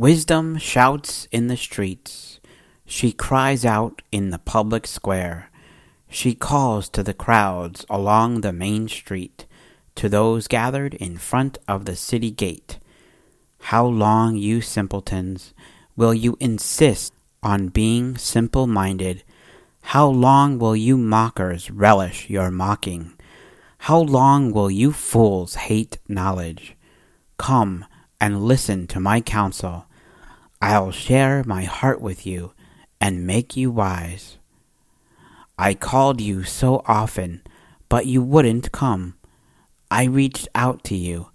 Wisdom shouts in the streets. She cries out in the public square. She calls to the crowds along the main street, to those gathered in front of the city gate. How long, you simpletons, will you insist on being simple minded? How long will you mockers relish your mocking? How long will you fools hate knowledge? Come and listen to my counsel. I'll share my heart with you and make you wise. I called you so often, but you wouldn't come. I reached out to you,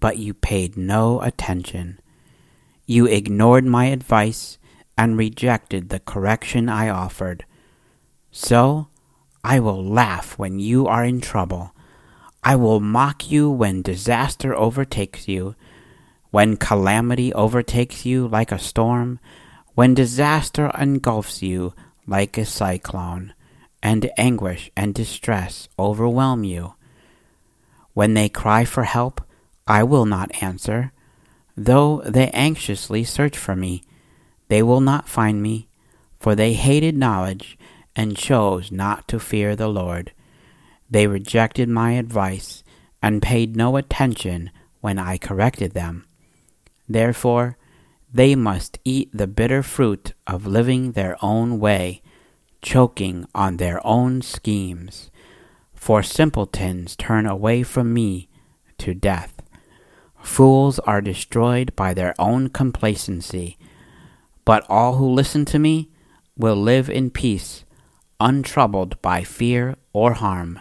but you paid no attention. You ignored my advice and rejected the correction I offered. So I will laugh when you are in trouble. I will mock you when disaster overtakes you when calamity overtakes you like a storm, when disaster engulfs you like a cyclone, and anguish and distress overwhelm you. When they cry for help, I will not answer. Though they anxiously search for me, they will not find me, for they hated knowledge and chose not to fear the Lord. They rejected my advice and paid no attention when I corrected them. Therefore, they must eat the bitter fruit of living their own way, choking on their own schemes. For simpletons turn away from me to death. Fools are destroyed by their own complacency, but all who listen to me will live in peace, untroubled by fear or harm.